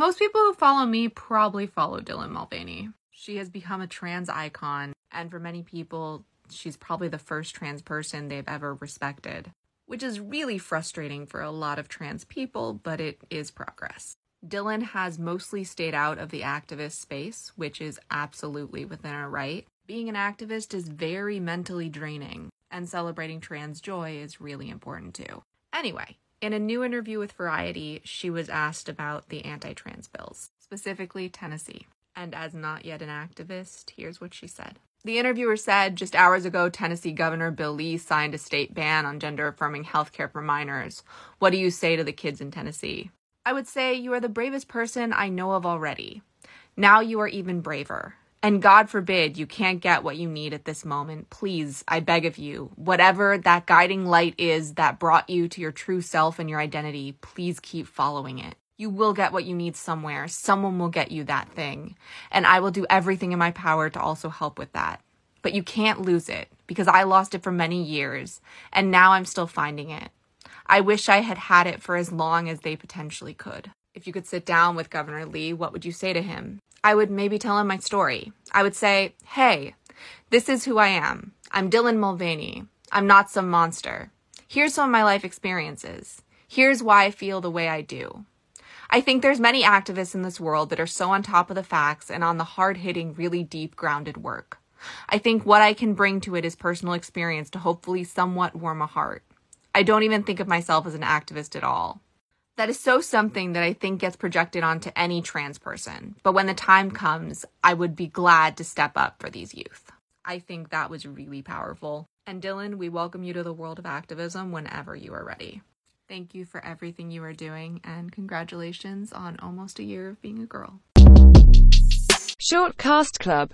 Most people who follow me probably follow Dylan Mulvaney. She has become a trans icon, and for many people, she's probably the first trans person they've ever respected, which is really frustrating for a lot of trans people, but it is progress. Dylan has mostly stayed out of the activist space, which is absolutely within her right. Being an activist is very mentally draining, and celebrating trans joy is really important too. Anyway, in a new interview with Variety, she was asked about the anti trans bills, specifically Tennessee. And as not yet an activist, here's what she said. The interviewer said just hours ago, Tennessee Governor Bill Lee signed a state ban on gender affirming healthcare for minors. What do you say to the kids in Tennessee? I would say you are the bravest person I know of already. Now you are even braver. And God forbid you can't get what you need at this moment. Please, I beg of you, whatever that guiding light is that brought you to your true self and your identity, please keep following it. You will get what you need somewhere. Someone will get you that thing. And I will do everything in my power to also help with that. But you can't lose it because I lost it for many years and now I'm still finding it. I wish I had had it for as long as they potentially could. If you could sit down with Governor Lee, what would you say to him? I would maybe tell him my story. I would say, hey, this is who I am. I'm Dylan Mulvaney. I'm not some monster. Here's some of my life experiences. Here's why I feel the way I do. I think there's many activists in this world that are so on top of the facts and on the hard-hitting, really deep grounded work. I think what I can bring to it is personal experience to hopefully somewhat warm a heart. I don't even think of myself as an activist at all. That is so something that I think gets projected onto any trans person. But when the time comes, I would be glad to step up for these youth. I think that was really powerful. And Dylan, we welcome you to the world of activism whenever you are ready. Thank you for everything you are doing, and congratulations on almost a year of being a girl. Short Cast Club